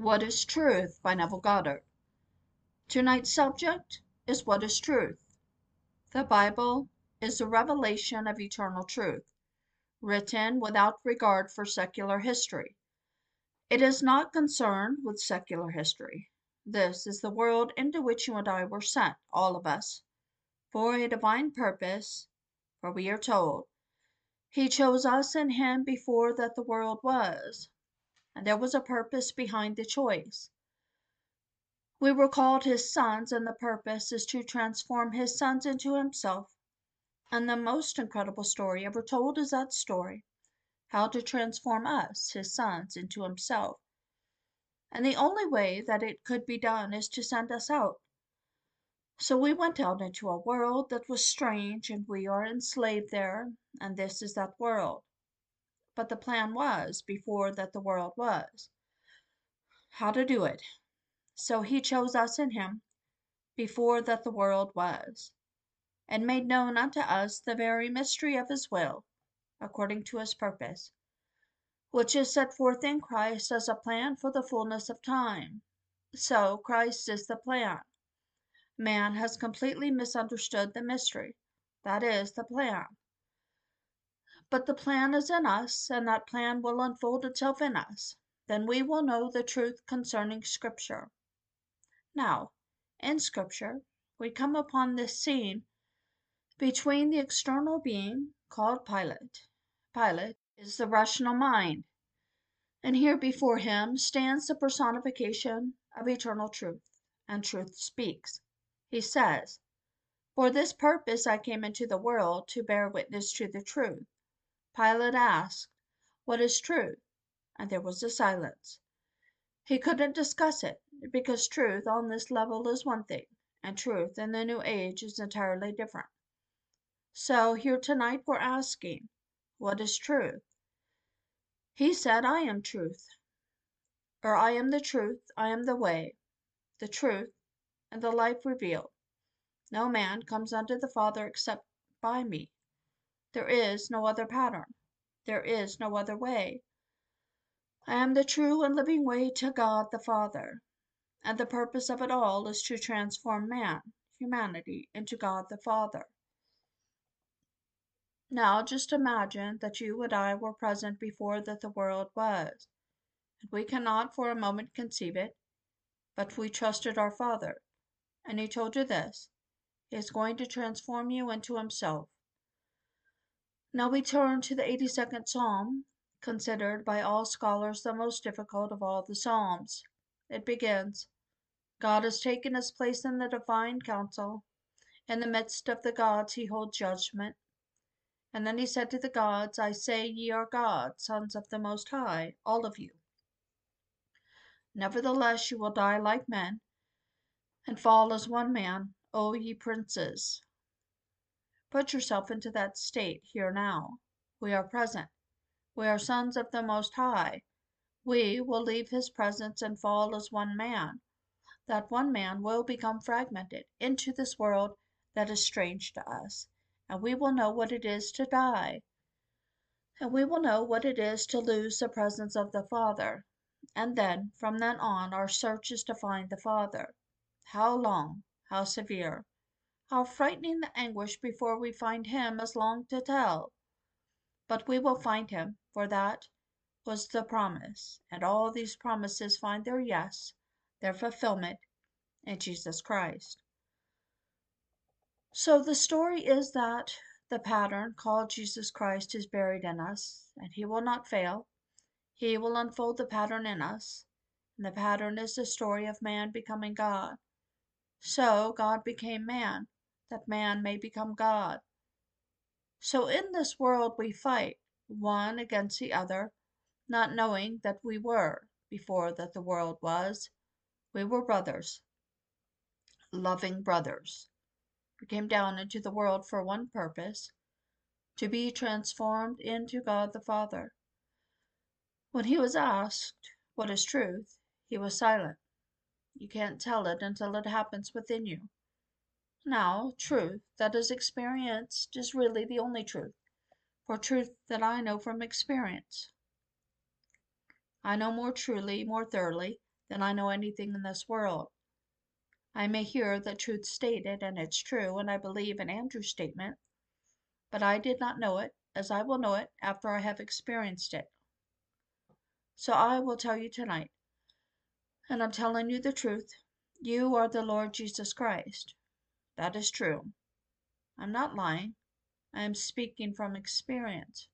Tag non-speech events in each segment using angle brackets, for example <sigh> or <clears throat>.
What is Truth by Neville Goddard. Tonight's subject is What is Truth? The Bible is the revelation of eternal truth, written without regard for secular history. It is not concerned with secular history. This is the world into which you and I were sent, all of us, for a divine purpose, for we are told, He chose us in Him before that the world was and there was a purpose behind the choice. We were called his sons, and the purpose is to transform his sons into himself. And the most incredible story ever told is that story how to transform us, his sons, into himself. And the only way that it could be done is to send us out. So we went out into a world that was strange, and we are enslaved there, and this is that world but the plan was before that the world was. How to do it. So he chose us in him before that the world was, and made known unto us the very mystery of his will, according to his purpose, which is set forth in Christ as a plan for the fullness of time. So Christ is the plan. Man has completely misunderstood the mystery, that is, the plan. But the plan is in us, and that plan will unfold itself in us. Then we will know the truth concerning Scripture. Now, in Scripture, we come upon this scene between the external being called Pilate. Pilate is the rational mind, and here before him stands the personification of eternal truth, and truth speaks. He says, For this purpose I came into the world to bear witness to the truth. Pilate asked, What is truth? And there was a silence. He couldn't discuss it, because truth on this level is one thing, and truth in the new age is entirely different. So here tonight we're asking, What is truth? He said, I am truth, or I am the truth, I am the way, the truth, and the life revealed. No man comes unto the Father except by me. There is no other pattern. There is no other way. I am the true and living way to God the Father. And the purpose of it all is to transform man, humanity, into God the Father. Now just imagine that you and I were present before that the world was. And we cannot for a moment conceive it, but we trusted our Father. And He told you this He is going to transform you into Himself. Now we turn to the 82nd Psalm, considered by all scholars the most difficult of all the Psalms. It begins God has taken his place in the divine council. In the midst of the gods he holds judgment. And then he said to the gods, I say ye are gods, sons of the Most High, all of you. Nevertheless you will die like men, and fall as one man, O ye princes. Put yourself into that state here now. We are present. We are sons of the Most High. We will leave His presence and fall as one man. That one man will become fragmented into this world that is strange to us, and we will know what it is to die. And we will know what it is to lose the presence of the Father. And then, from then on, our search is to find the Father. How long? How severe? How frightening the anguish before we find him is long to tell. But we will find him, for that was the promise, and all these promises find their yes, their fulfillment in Jesus Christ. So the story is that the pattern called Jesus Christ is buried in us, and he will not fail. He will unfold the pattern in us, and the pattern is the story of man becoming God. So God became man that man may become God. So in this world we fight, one against the other, not knowing that we were, before that the world was, we were brothers, loving brothers. We came down into the world for one purpose to be transformed into God the Father. When he was asked, What is truth? he was silent. You can't tell it until it happens within you. Now, truth that is experienced is really the only truth, for truth that I know from experience. I know more truly, more thoroughly, than I know anything in this world. I may hear the truth stated, and it's true, and I believe in Andrew's statement, but I did not know it as I will know it after I have experienced it. So I will tell you tonight, and I'm telling you the truth. You are the Lord Jesus Christ. That is true. I'm not lying. I am speaking from experience.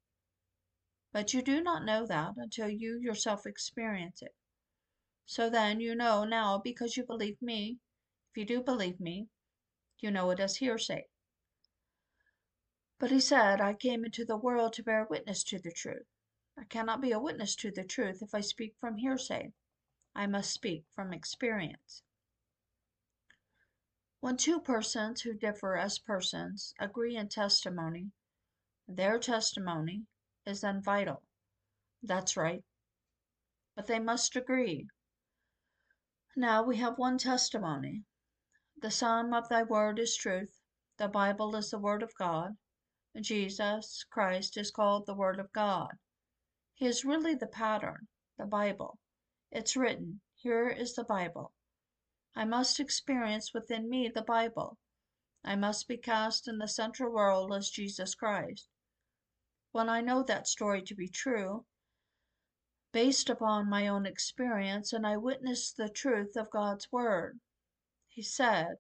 But you do not know that until you yourself experience it. So then you know now because you believe me. If you do believe me, you know it as hearsay. But he said, I came into the world to bear witness to the truth. I cannot be a witness to the truth if I speak from hearsay. I must speak from experience. When two persons who differ as persons agree in testimony, their testimony is then vital. That's right. But they must agree. Now we have one testimony. The sum of thy word is truth. The Bible is the word of God. Jesus Christ is called the Word of God. He is really the pattern, the Bible. It's written, Here is the Bible. I must experience within me the Bible. I must be cast in the central world as Jesus Christ. When I know that story to be true, based upon my own experience, and I witness the truth of God's Word, He said,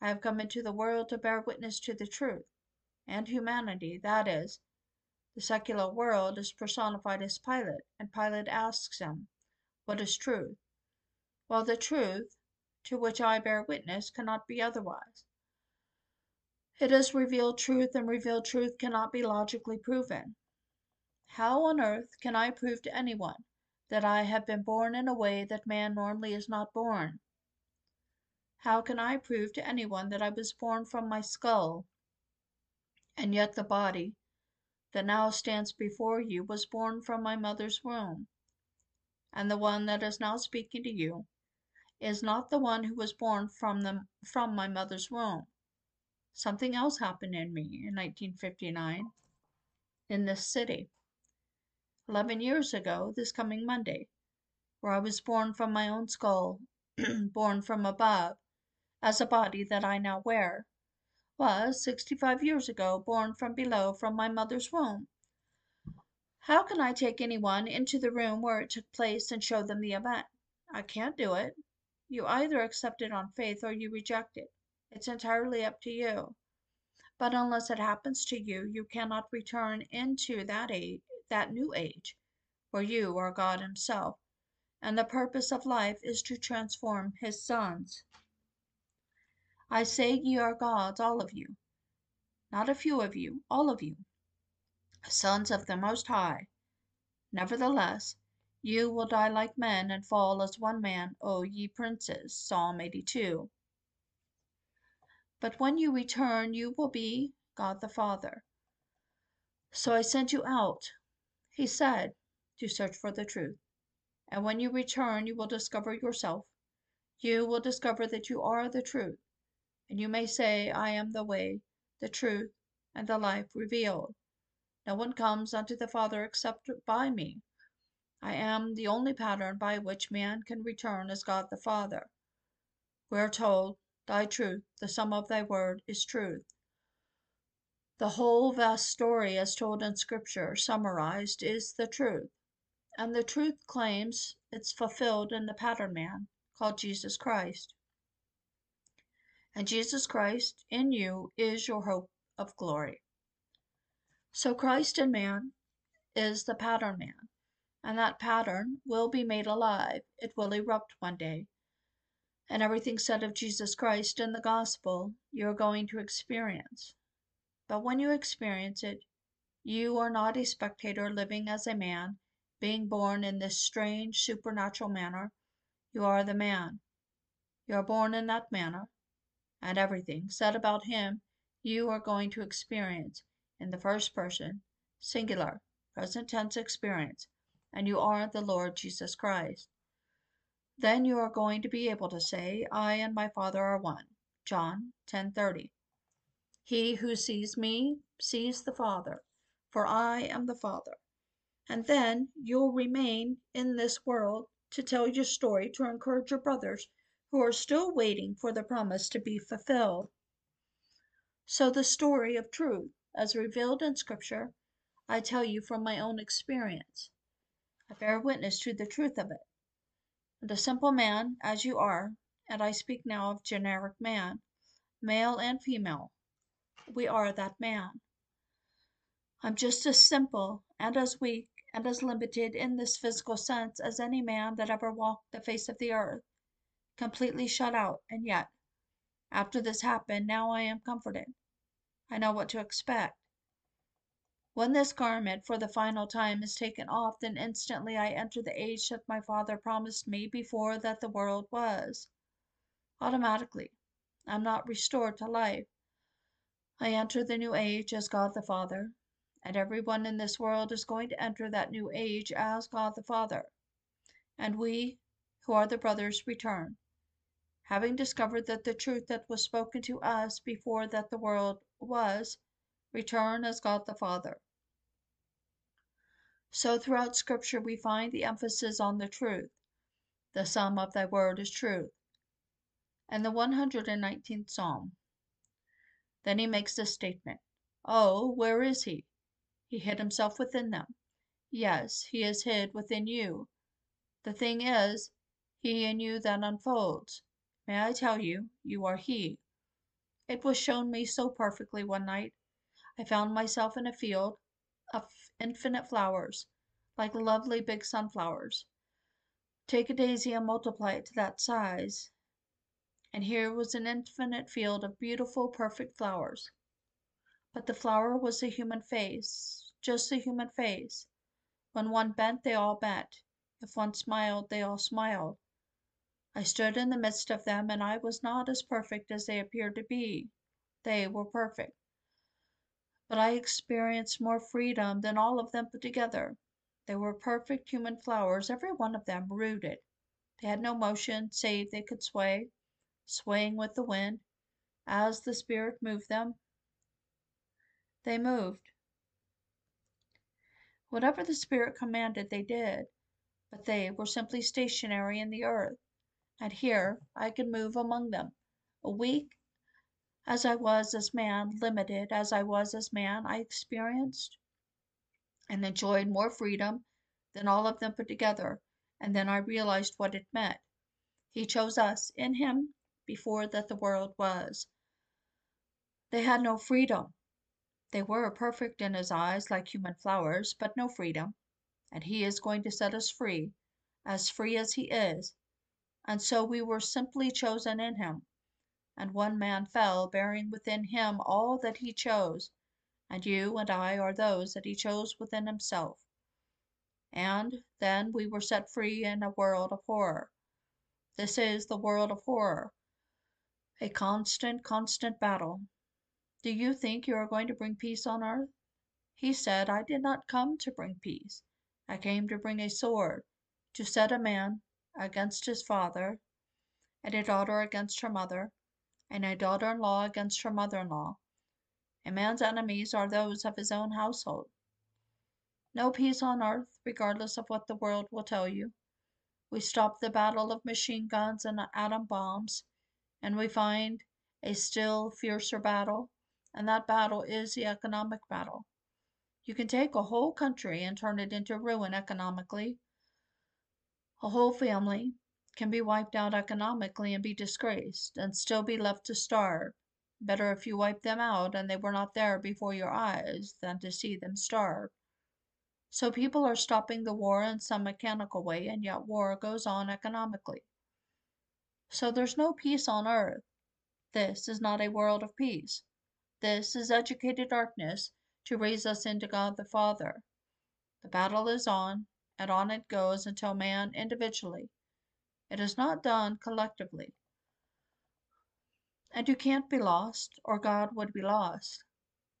I have come into the world to bear witness to the truth and humanity, that is, the secular world is personified as Pilate, and Pilate asks him, What is truth? Well, the truth, to which I bear witness, cannot be otherwise. It is revealed truth, and revealed truth cannot be logically proven. How on earth can I prove to anyone that I have been born in a way that man normally is not born? How can I prove to anyone that I was born from my skull and yet the body that now stands before you was born from my mother's womb. And the one that is now speaking to you is not the one who was born from the, from my mother's womb. Something else happened in me in 1959 in this city. 11 years ago, this coming Monday, where I was born from my own skull, <clears throat> born from above, as a body that I now wear was, sixty-five years ago, born from below from my mother's womb. How can I take anyone into the room where it took place and show them the event? I can't do it. You either accept it on faith or you reject it. It's entirely up to you. But unless it happens to you, you cannot return into that age, that new age, where you are God Himself, and the purpose of life is to transform His sons. I say ye are gods, all of you. Not a few of you, all of you. Sons of the Most High. Nevertheless, you will die like men and fall as one man, O ye princes. Psalm 82. But when you return, you will be God the Father. So I sent you out, he said, to search for the truth. And when you return, you will discover yourself. You will discover that you are the truth and you may say, I am the way, the truth, and the life revealed. No one comes unto the Father except by me. I am the only pattern by which man can return as God the Father. We are told, Thy truth, the sum of thy word, is truth. The whole vast story, as told in Scripture, summarized, is the truth. And the truth claims it's fulfilled in the pattern man, called Jesus Christ and Jesus Christ in you is your hope of glory. So Christ in man is the pattern man, and that pattern will be made alive. It will erupt one day. And everything said of Jesus Christ in the gospel you're going to experience. But when you experience it, you are not a spectator living as a man, being born in this strange supernatural manner. You are the man. You are born in that manner and everything said about him you are going to experience in the first person, singular, present tense experience, and you are the Lord Jesus Christ. Then you are going to be able to say, I and my Father are one. John 10:30. He who sees me sees the Father, for I am the Father. And then you'll remain in this world to tell your story to encourage your brothers who are still waiting for the promise to be fulfilled. So, the story of truth, as revealed in Scripture, I tell you from my own experience. I bear witness to the truth of it. And a simple man, as you are, and I speak now of generic man, male and female, we are that man. I'm just as simple and as weak and as limited in this physical sense as any man that ever walked the face of the earth, completely shut out, and yet, after this happened, now I am comforted. I know what to expect. When this garment for the final time is taken off, then instantly I enter the age that my Father promised me before that the world was. Automatically, I'm not restored to life. I enter the new age as God the Father, and everyone in this world is going to enter that new age as God the Father. And we, who are the brothers, return, having discovered that the truth that was spoken to us before that the world was, return as God the Father. So throughout Scripture we find the emphasis on the truth. The sum of thy word is truth. And the 119th Psalm. Then he makes this statement Oh, where is he? He hid himself within them. Yes, he is hid within you. The thing is, he in you that unfolds. May I tell you, you are he. It was shown me so perfectly one night. I found myself in a field of infinite flowers, like lovely big sunflowers. Take a daisy and multiply it to that size. And here was an infinite field of beautiful, perfect flowers. But the flower was a human face, just a human face. When one bent, they all bent. If one smiled, they all smiled. I stood in the midst of them, and I was not as perfect as they appeared to be. They were perfect. But I experienced more freedom than all of them put together. They were perfect human flowers, every one of them rooted. They had no motion, save they could sway, swaying with the wind, as the Spirit moved them. They moved. Whatever the Spirit commanded, they did, but they were simply stationary in the earth. And here I could move among them. A weak as I was as man, limited as I was as man, I experienced and enjoyed more freedom than all of them put together, and then I realized what it meant. He chose us in Him before that the world was. They had no freedom. They were perfect in his eyes, like human flowers, but no freedom. And he is going to set us free, as free as he is. And so we were simply chosen in him. And one man fell, bearing within him all that he chose. And you and I are those that he chose within himself. And then we were set free in a world of horror. This is the world of horror. A constant, constant battle. Do you think you are going to bring peace on earth? He said, I did not come to bring peace. I came to bring a sword, to set a man against his father, and a daughter against her mother, and a daughter in law against her mother in law. A man's enemies are those of his own household. No peace on earth, regardless of what the world will tell you. We stop the battle of machine guns and atom bombs, and we find a still fiercer battle and that battle is the economic battle. You can take a whole country and turn it into ruin economically. A whole family can be wiped out economically and be disgraced and still be left to starve. Better if you wipe them out and they were not there before your eyes than to see them starve. So people are stopping the war in some mechanical way, and yet war goes on economically. So there's no peace on earth. This is not a world of peace. This is educated darkness to raise us into God the Father. The battle is on, and on it goes until man individually. It is not done collectively. And you can't be lost, or God would be lost.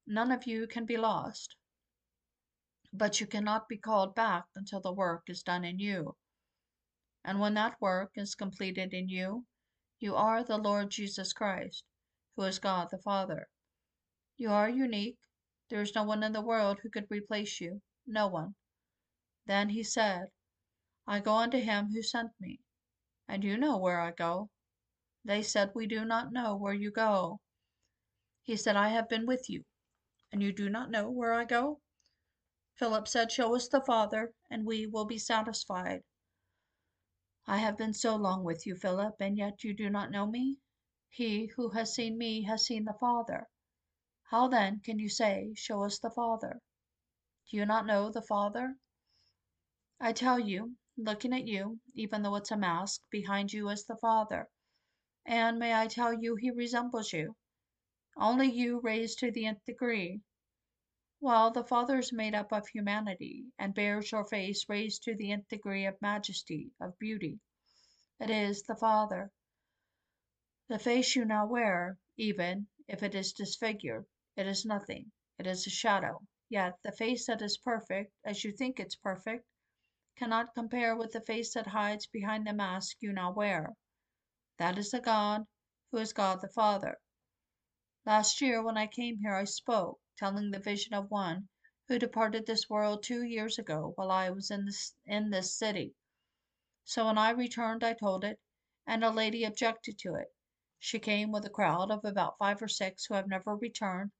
None of you can be lost. But you cannot be called back until the work is done in you. And when that work is completed in you, you are the Lord Jesus Christ, who is God the Father. You are unique. There is no one in the world who could replace you. No one. Then he said, I go unto him who sent me, and you know where I go. They said, We do not know where you go. He said, I have been with you, and you do not know where I go? Philip said, Show us the Father, and we will be satisfied. I have been so long with you, Philip, and yet you do not know me? He who has seen me has seen the Father. How then can you say, Show us the Father? Do you not know the Father? I tell you, looking at you, even though it's a mask, behind you is the Father. And may I tell you, he resembles you. Only you raised to the nth degree. Well, the Father is made up of humanity, and bears your face raised to the nth degree of majesty, of beauty. It is the Father. The face you now wear, even if it is disfigured, it is nothing, it is a shadow. Yet the face that is perfect, as you think it's perfect, cannot compare with the face that hides behind the mask you now wear. That is the God who is God the Father. Last year, when I came here, I spoke, telling the vision of one who departed this world two years ago while I was in this, in this city. So when I returned, I told it, and a lady objected to it. She came with a crowd of about five or six who have never returned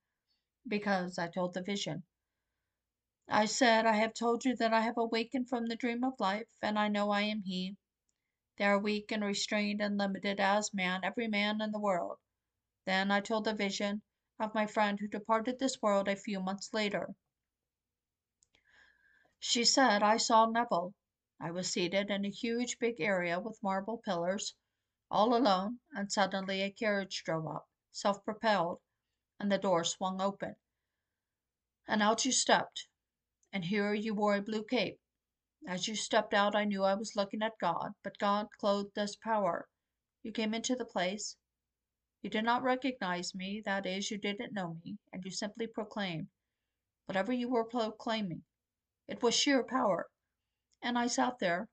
because I told the vision. I said, I have told you that I have awakened from the dream of life, and I know I am He. They are weak and restrained and limited as man, every man in the world. Then I told the vision of my friend who departed this world a few months later. She said, I saw Neville. I was seated in a huge big area with marble pillars all alone, and suddenly a carriage drove up, self propelled, and the door swung open. And out you stepped, and here you wore a blue cape. As you stepped out, I knew I was looking at God, but God clothed as power. You came into the place. You did not recognize me, that is, you didn't know me, and you simply proclaimed whatever you were proclaiming. It was sheer power. And I sat there,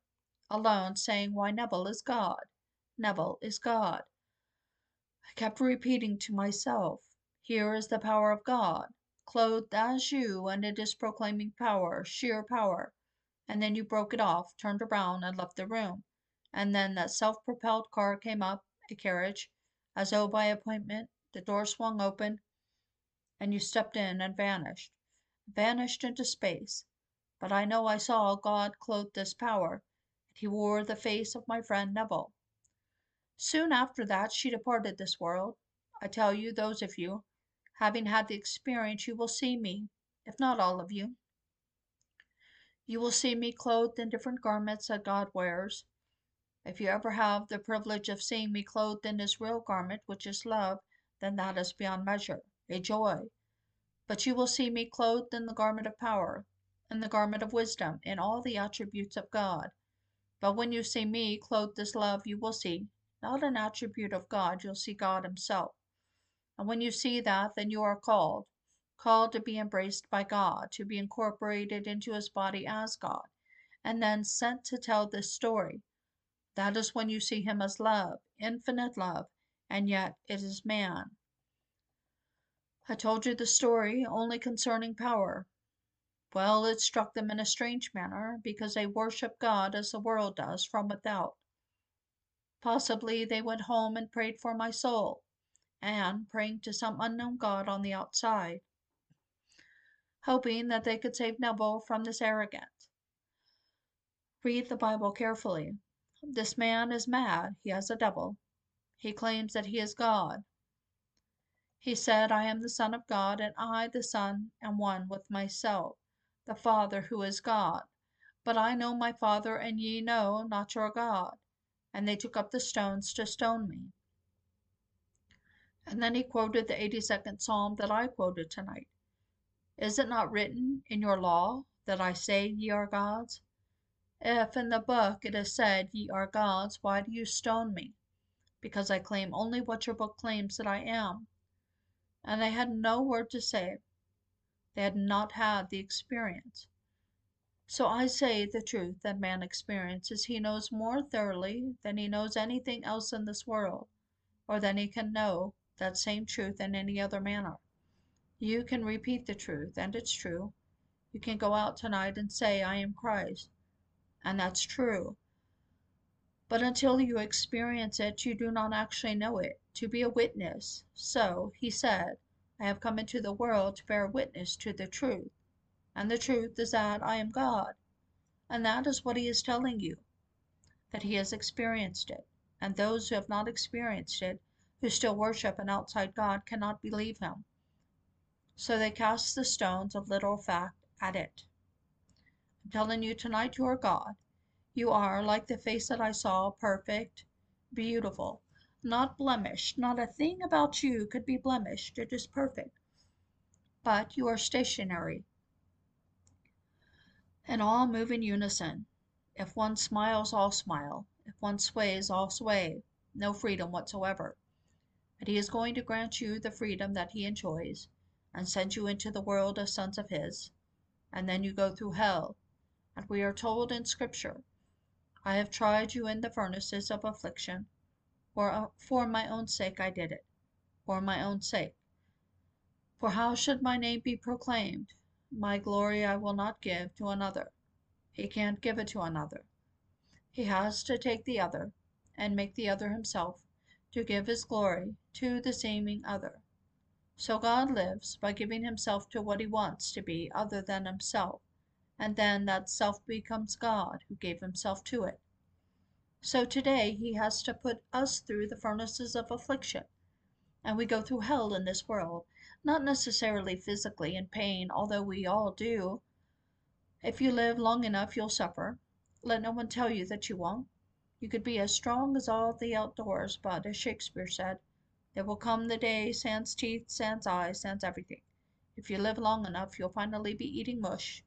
alone, saying, Why, Neville is God. Neville is God. I kept repeating to myself, Here is the power of God, clothed as you, and it is proclaiming power, sheer power. And then you broke it off, turned around, and left the room. And then that self propelled car came up, a carriage, as though by appointment, the door swung open, and you stepped in and vanished, vanished into space. But I know I saw God clothed as power, and he wore the face of my friend Neville. Soon after that she departed this world. I tell you, those of you, having had the experience, you will see me, if not all of you. You will see me clothed in different garments that God wears. If you ever have the privilege of seeing me clothed in His real garment, which is love, then that is beyond measure, a joy. But you will see me clothed in the garment of power, in the garment of wisdom, in all the attributes of God. But when you see me clothed as love, you will see not an attribute of God, you'll see God Himself. And when you see that, then you are called, called to be embraced by God, to be incorporated into His body as God, and then sent to tell this story. That is when you see Him as love, infinite love, and yet it is man. I told you the story only concerning power. Well, it struck them in a strange manner, because they worship God as the world does from without. Possibly they went home and prayed for my soul, and praying to some unknown God on the outside, hoping that they could save Neville from this arrogant. Read the Bible carefully. This man is mad. He has a devil. He claims that he is God. He said, I am the Son of God, and I, the Son, am one with myself, the Father who is God. But I know my Father, and ye know not your God and they took up the stones to stone me. And then he quoted the 82nd Psalm that I quoted tonight. Is it not written in your law that I say ye are gods? If in the book it is said ye are gods, why do you stone me? Because I claim only what your book claims that I am. And they had no word to say. They had not had the experience. So I say the truth that man experiences he knows more thoroughly than he knows anything else in this world, or than he can know that same truth in any other manner. You can repeat the truth, and it's true. You can go out tonight and say, I am Christ, and that's true. But until you experience it, you do not actually know it, to be a witness. So, he said, I have come into the world to bear witness to the truth. And the truth is that I am God. And that is what he is telling you, that he has experienced it. And those who have not experienced it, who still worship an outside God, cannot believe him. So they cast the stones of literal fact at it. I'm telling you tonight you are God. You are, like the face that I saw, perfect, beautiful, not blemished. Not a thing about you could be blemished. It is perfect. But you are stationary and all move in unison. If one smiles, all smile. If one sways, all sway. No freedom whatsoever. But he is going to grant you the freedom that he enjoys, and send you into the world of sons of his, and then you go through hell. And we are told in Scripture, I have tried you in the furnaces of affliction, or uh, for my own sake I did it, for my own sake. For how should my name be proclaimed? My glory I will not give to another. He can't give it to another. He has to take the other, and make the other himself, to give his glory to the seeming other. So God lives by giving himself to what he wants to be other than himself, and then that self becomes God who gave himself to it. So today he has to put us through the furnaces of affliction, and we go through hell in this world, not necessarily physically in pain, although we all do. If you live long enough, you'll suffer. Let no one tell you that you won't. You could be as strong as all the outdoors, but, as Shakespeare said, there will come the day sans teeth, sans eyes, sans everything. If you live long enough, you'll finally be eating mush.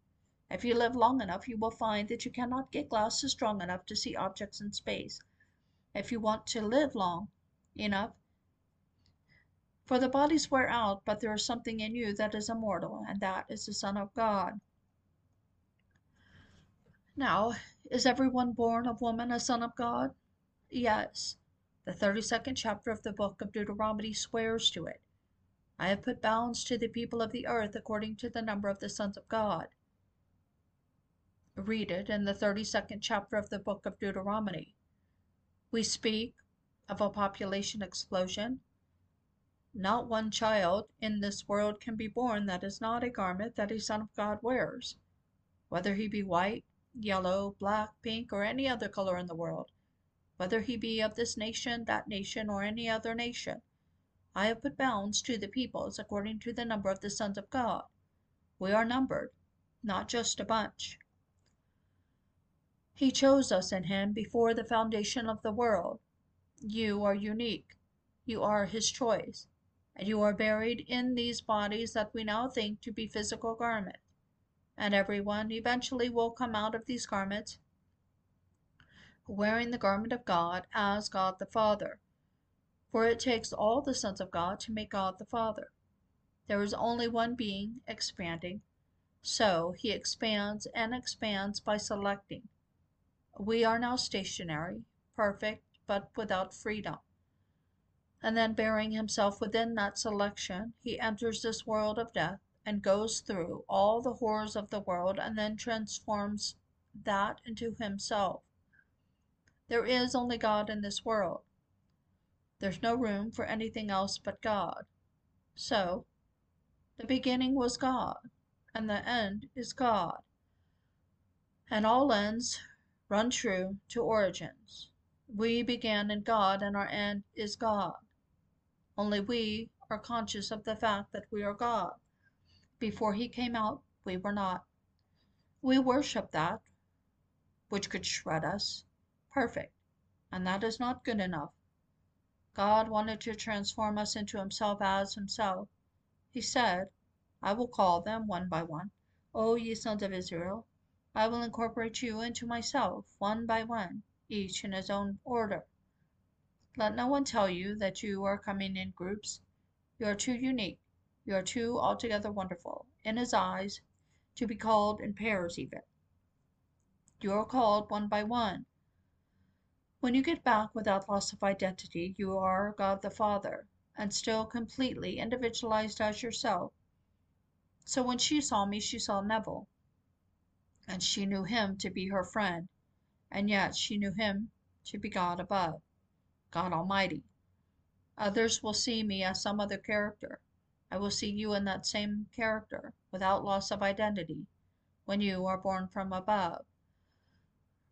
If you live long enough, you will find that you cannot get glasses strong enough to see objects in space. If you want to live long enough, for the bodies wear out, but there is something in you that is immortal, and that is the Son of God. Now, is everyone born of woman a son of God? Yes. The 32nd chapter of the book of Deuteronomy swears to it. I have put bounds to the people of the earth according to the number of the sons of God. Read it in the 32nd chapter of the book of Deuteronomy. We speak of a population explosion, not one child in this world can be born that is not a garment that a son of God wears, whether he be white, yellow, black, pink, or any other color in the world, whether he be of this nation, that nation, or any other nation. I have put bounds to the peoples according to the number of the sons of God. We are numbered, not just a bunch. He chose us in him before the foundation of the world. You are unique. You are his choice and you are buried in these bodies that we now think to be physical garments. And everyone eventually will come out of these garments wearing the garment of God as God the Father. For it takes all the sons of God to make God the Father. There is only one being expanding, so he expands and expands by selecting. We are now stationary, perfect, but without freedom and then burying himself within that selection, he enters this world of death and goes through all the horrors of the world and then transforms that into himself. There is only God in this world. There's no room for anything else but God. So, the beginning was God, and the end is God. And all ends run true to origins. We began in God, and our end is God. Only we are conscious of the fact that we are God. Before he came out, we were not. We worship that which could shred us. Perfect. And that is not good enough. God wanted to transform us into himself as himself. He said, I will call them one by one. O ye sons of Israel, I will incorporate you into myself one by one, each in his own order. Let no one tell you that you are coming in groups. You are too unique, you are too altogether wonderful, in his eyes, to be called in pairs even. You are called one by one. When you get back without loss of identity, you are God the Father, and still completely individualized as yourself. So when she saw me, she saw Neville, and she knew him to be her friend. and yet she knew him to be God above, God Almighty. Others will see me as some other character. I will see you in that same character, without loss of identity, when you are born from above.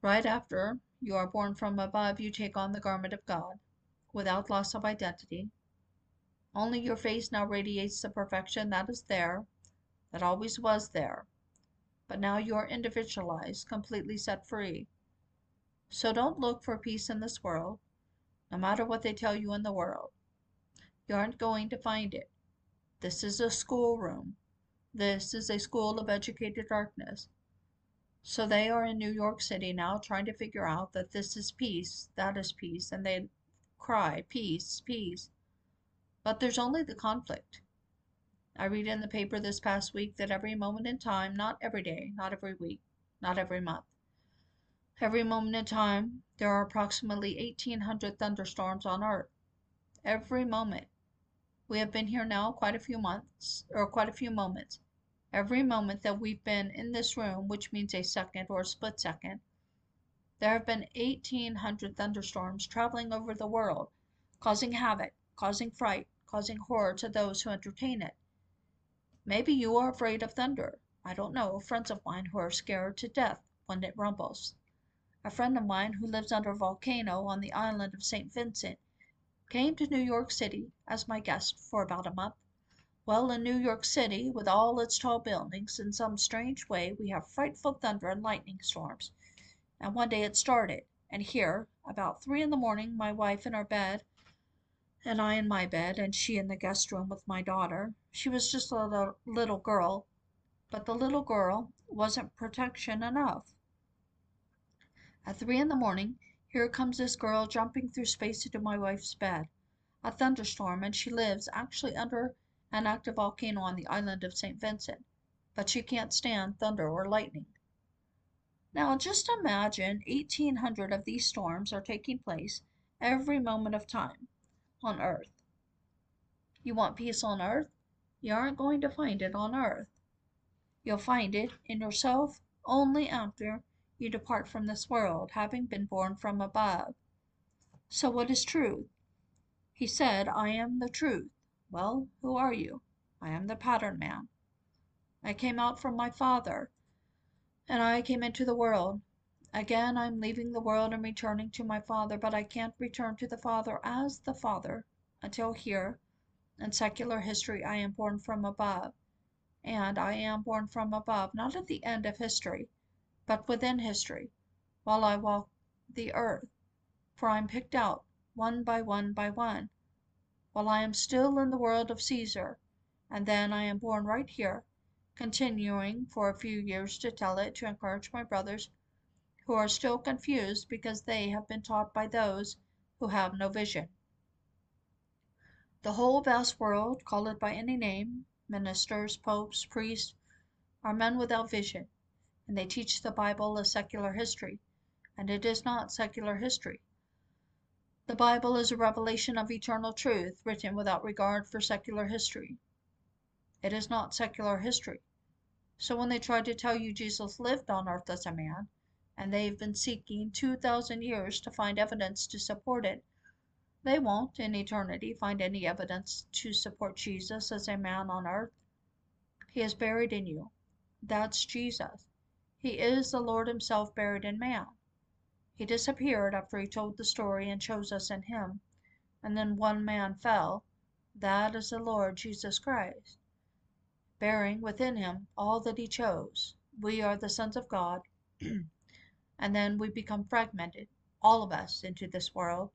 Right after you are born from above, you take on the garment of God, without loss of identity. Only your face now radiates the perfection that is there, that always was there. But now you are individualized, completely set free. So don't look for peace in this world, no matter what they tell you in the world. You aren't going to find it. This is a schoolroom. This is a school of educated darkness. So they are in New York City now trying to figure out that this is peace, that is peace, and they cry, peace, peace. But there's only the conflict. I read in the paper this past week that every moment in time, not every day, not every week, not every month, every moment in time, there are approximately 1,800 thunderstorms on Earth. Every moment. We have been here now quite a few months, or quite a few moments. Every moment that we've been in this room, which means a second or a split second, there have been 1,800 thunderstorms traveling over the world, causing havoc, causing fright, causing horror to those who entertain it. Maybe you are afraid of thunder. I don't know friends of mine who are scared to death when it rumbles. A friend of mine who lives under a volcano on the island of St. Vincent came to New York City as my guest for about a month. Well, in New York City, with all its tall buildings, in some strange way we have frightful thunder and lightning storms. And one day it started, and here, about three in the morning, my wife in her bed and I in my bed, and she in the guest room with my daughter. She was just a little, girl, but the little girl wasn't protection enough. At three in the morning, here comes this girl jumping through space into my wife's bed. A thunderstorm, and she lives actually under an active volcano on the island of St. Vincent, but she can't stand thunder or lightning. Now just imagine 1800 of these storms are taking place every moment of time on earth. You want peace on earth? You aren't going to find it on earth. You'll find it in yourself only after you depart from this world, having been born from above. So what is truth? He said, I am the truth. Well, who are you? I am the pattern man. I came out from my Father, and I came into the world. Again I'm leaving the world and returning to my Father, but I can't return to the Father as the Father until here, in secular history, I am born from above. And I am born from above, not at the end of history, but within history, while I walk the earth, for I'm picked out one by one by one, while I am still in the world of Caesar, and then I am born right here, continuing for a few years to tell it to encourage my brothers who are still confused because they have been taught by those who have no vision. The whole vast world, call it by any name, ministers, popes, priests, are men without vision, and they teach the Bible as secular history, and it is not secular history. The Bible is a revelation of eternal truth written without regard for secular history. It is not secular history. So when they try to tell you Jesus lived on earth as a man, and they've been seeking 2,000 years to find evidence to support it. They won't, in eternity, find any evidence to support Jesus as a man on earth. He is buried in you. That's Jesus. He is the Lord Himself buried in man. He disappeared after He told the story and chose us in Him, and then one man fell. That is the Lord Jesus Christ, bearing within Him all that He chose. We are the sons of God. <clears throat> and then we become fragmented, all of us, into this world.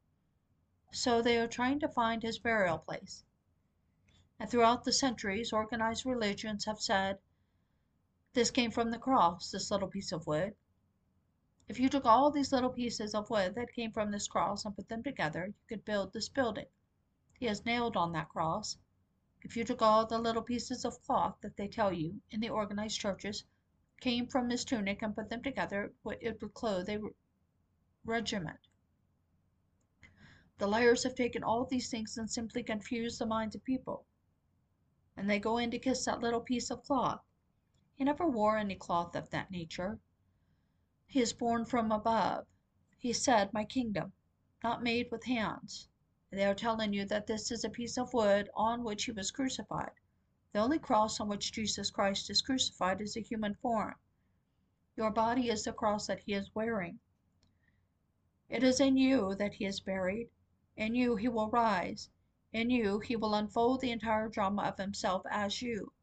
So they are trying to find his burial place. And throughout the centuries, organized religions have said, this came from the cross, this little piece of wood. If you took all these little pieces of wood that came from this cross and put them together, you could build this building. He is nailed on that cross. If you took all the little pieces of cloth that they tell you in the organized churches came from his tunic and put them together, it would clothe a regiment. The liars have taken all these things and simply confused the minds of people. And they go in to kiss that little piece of cloth. He never wore any cloth of that nature. He is born from above. He said, My kingdom, not made with hands. They are telling you that this is a piece of wood on which he was crucified. The only cross on which Jesus Christ is crucified is a human form. Your body is the cross that he is wearing. It is in you that he is buried. In you he will rise. In you he will unfold the entire drama of himself as you.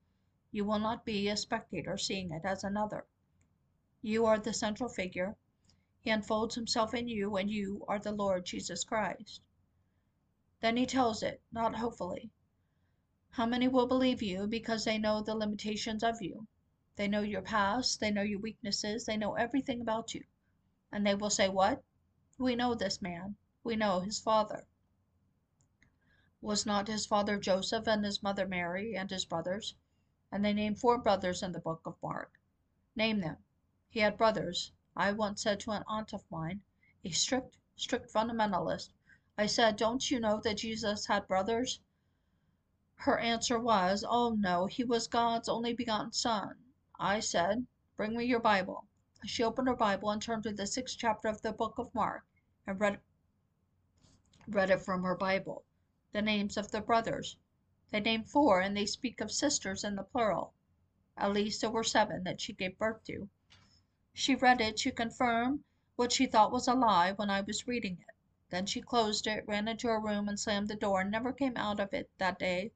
You will not be a spectator seeing it as another. You are the central figure. He unfolds himself in you, and you are the Lord Jesus Christ. Then he tells it, not hopefully. How many will believe you because they know the limitations of you? They know your past, they know your weaknesses, they know everything about you. And they will say, What? We know this man. We know his father. Was not his father Joseph and his mother Mary and his brothers? And they name four brothers in the book of Mark. Name them. He had brothers. I once said to an aunt of mine, a strict, strict fundamentalist, I said, Don't you know that Jesus had brothers? Her answer was, Oh no, he was God's only begotten Son. I said, Bring me your Bible. She opened her Bible and turned to the sixth chapter of the book of Mark and read, read it from her Bible. The names of the brothers. They name four, and they speak of sisters in the plural. At least there were seven that she gave birth to. She read it to confirm what she thought was a lie when I was reading it. Then she closed it, ran into her room, and slammed the door, and never came out of it that day.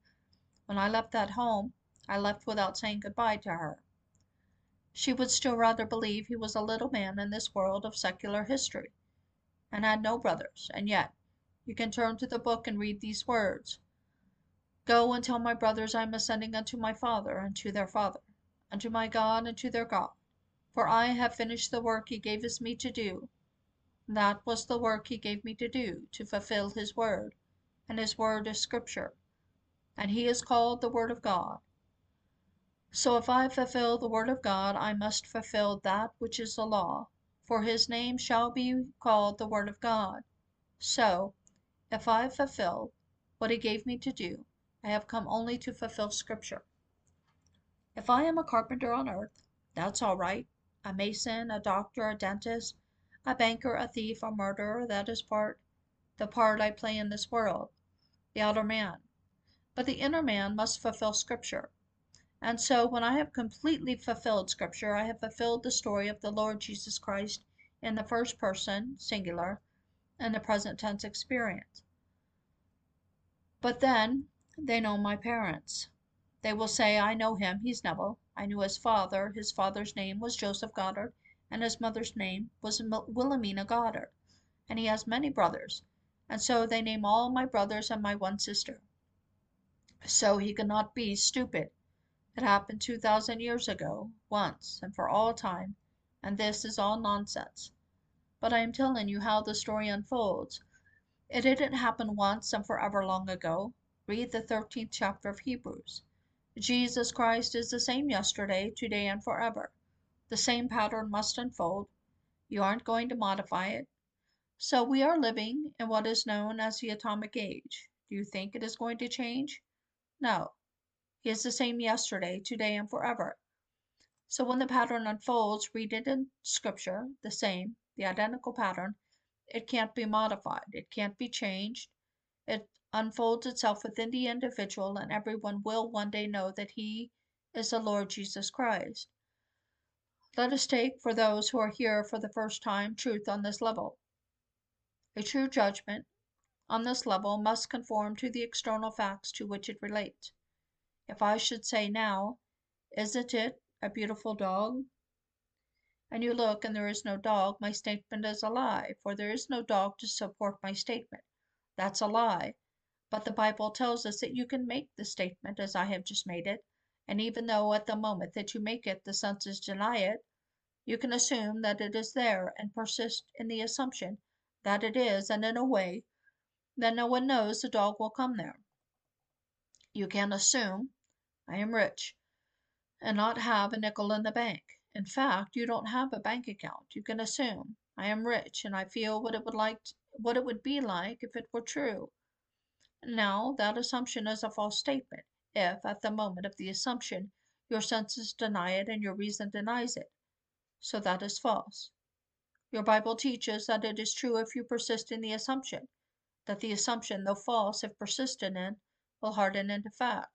When I left that home, I left without saying good-bye to her. She would still rather believe he was a little man in this world of secular history, and had no brothers, and yet you can turn to the book and read these words Go and tell my brothers I am ascending unto my Father and to their Father, unto my God and to their God. For I have finished the work he gave me to do. That was the work he gave me to do, to fulfill his word. And his word is Scripture. And he is called the Word of God. So if I fulfill the Word of God, I must fulfill that which is the law. For his name shall be called the Word of God. So, if I fulfill what he gave me to do, I have come only to fulfill Scripture. If I am a carpenter on earth, that's all right. A mason, a doctor, a dentist, a banker, a thief, a murderer, that is part the part I play in this world, the outer man. But the inner man must fulfill Scripture. And so, when I have completely fulfilled Scripture, I have fulfilled the story of the Lord Jesus Christ in the first person, singular, in the present tense experience. But then they know my parents. They will say, I know him, he's Neville. I knew his father. His father's name was Joseph Goddard, and his mother's name was Wilhelmina Goddard. And he has many brothers. And so they name all my brothers and my one sister. So he could not be stupid. It happened two thousand years ago, once, and for all time, and this is all nonsense. But I am telling you how the story unfolds. It didn't happen once and forever long ago. Read the 13th chapter of Hebrews. Jesus Christ is the same yesterday, today, and forever. The same pattern must unfold. You aren't going to modify it. So we are living in what is known as the atomic age. Do you think it is going to change? No. He is the same yesterday, today, and forever. So when the pattern unfolds, read it in Scripture, the same, the identical pattern. It can't be modified. It can't be changed. It unfolds itself within the individual, and everyone will one day know that he is the Lord Jesus Christ. Let us take, for those who are here for the first time, truth on this level. A true judgment on this level must conform to the external facts to which it relates. If I should say now, Isn't it a beautiful dog? and you look and there is no dog, my statement is a lie, for there is no dog to support my statement. That's a lie. But the Bible tells us that you can make the statement as I have just made it, and even though at the moment that you make it the senses deny it, you can assume that it is there and persist in the assumption that it is, and in a way that no one knows the dog will come there. You can assume I am rich and not have a nickel in the bank. In fact, you don't have a bank account. You can assume I am rich and I feel what it would like to, what it would be like if it were true. Now, that assumption is a false statement if, at the moment of the assumption, your senses deny it and your reason denies it. So that is false. Your Bible teaches that it is true if you persist in the assumption, that the assumption, though false if persisted in, will harden into fact.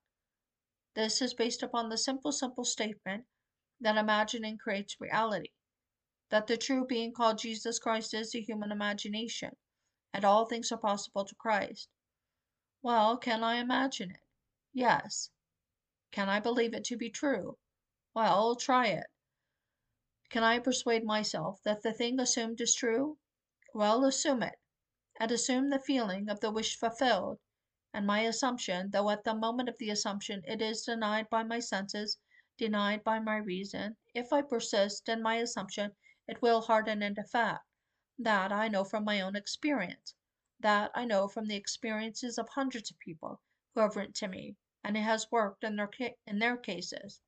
This is based upon the simple, simple statement that imagining creates reality, that the true being called Jesus Christ is the human imagination, and all things are possible to Christ. Well, can I imagine it? Yes. Can I believe it to be true? Well, try it. Can I persuade myself that the thing assumed is true? Well, assume it, and assume the feeling of the wish fulfilled, and my assumption, though at the moment of the assumption it is denied by my senses, denied by my reason, if I persist in my assumption, it will harden into fact. That I know from my own experience. That I know from the experiences of hundreds of people who have written to me, and it has worked in their, in their cases.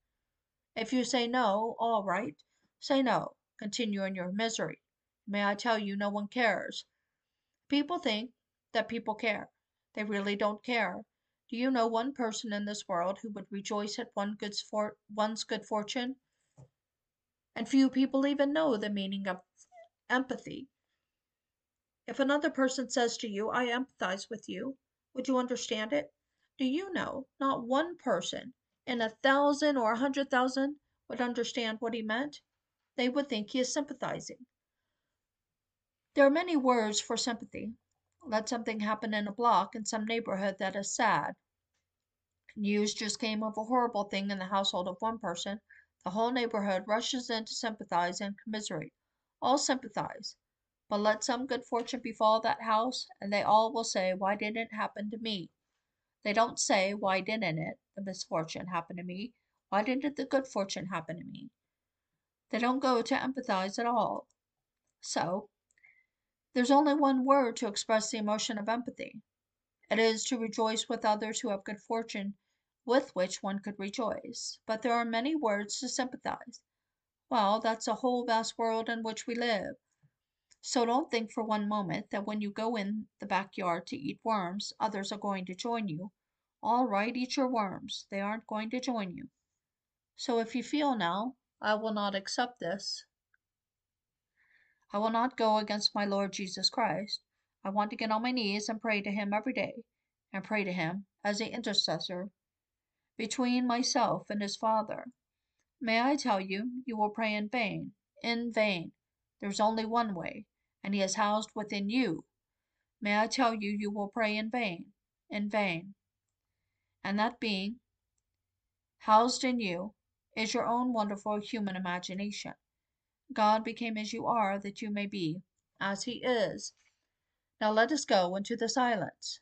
If you say no, all right. Say no. Continue in your misery. May I tell you, no one cares. People think that people care. They really don't care. Do you know one person in this world who would rejoice at one good for- one's good fortune? And few people even know the meaning of empathy. If another person says to you, I empathize with you, would you understand it? Do you know not one person in a thousand or a hundred thousand would understand what he meant? They would think he is sympathizing. There are many words for sympathy. Let something happen in a block in some neighborhood that is sad. News just came of a horrible thing in the household of one person. The whole neighborhood rushes in to sympathize and commiserate. All sympathize. But let some good fortune befall that house, and they all will say, Why didn't it happen to me? They don't say, Why didn't it, the misfortune, happen to me? Why didn't the good fortune happen to me? They don't go to empathize at all. So, there's only one word to express the emotion of empathy. It is to rejoice with others who have good fortune with which one could rejoice. But there are many words to sympathize. Well, that's a whole vast world in which we live. So don't think for one moment that when you go in the backyard to eat worms, others are going to join you. All right, eat your worms. They aren't going to join you. So if you feel now, I will not accept this, I will not go against my Lord Jesus Christ. I want to get on my knees and pray to Him every day, and pray to Him as the intercessor between myself and His Father. May I tell you, you will pray in vain, in vain. There's only one way, and He is housed within you. May I tell you, you will pray in vain, in vain. And that being, housed in you, is your own wonderful human imagination. God became as you are, that you may be as he is. Now let us go into the silence.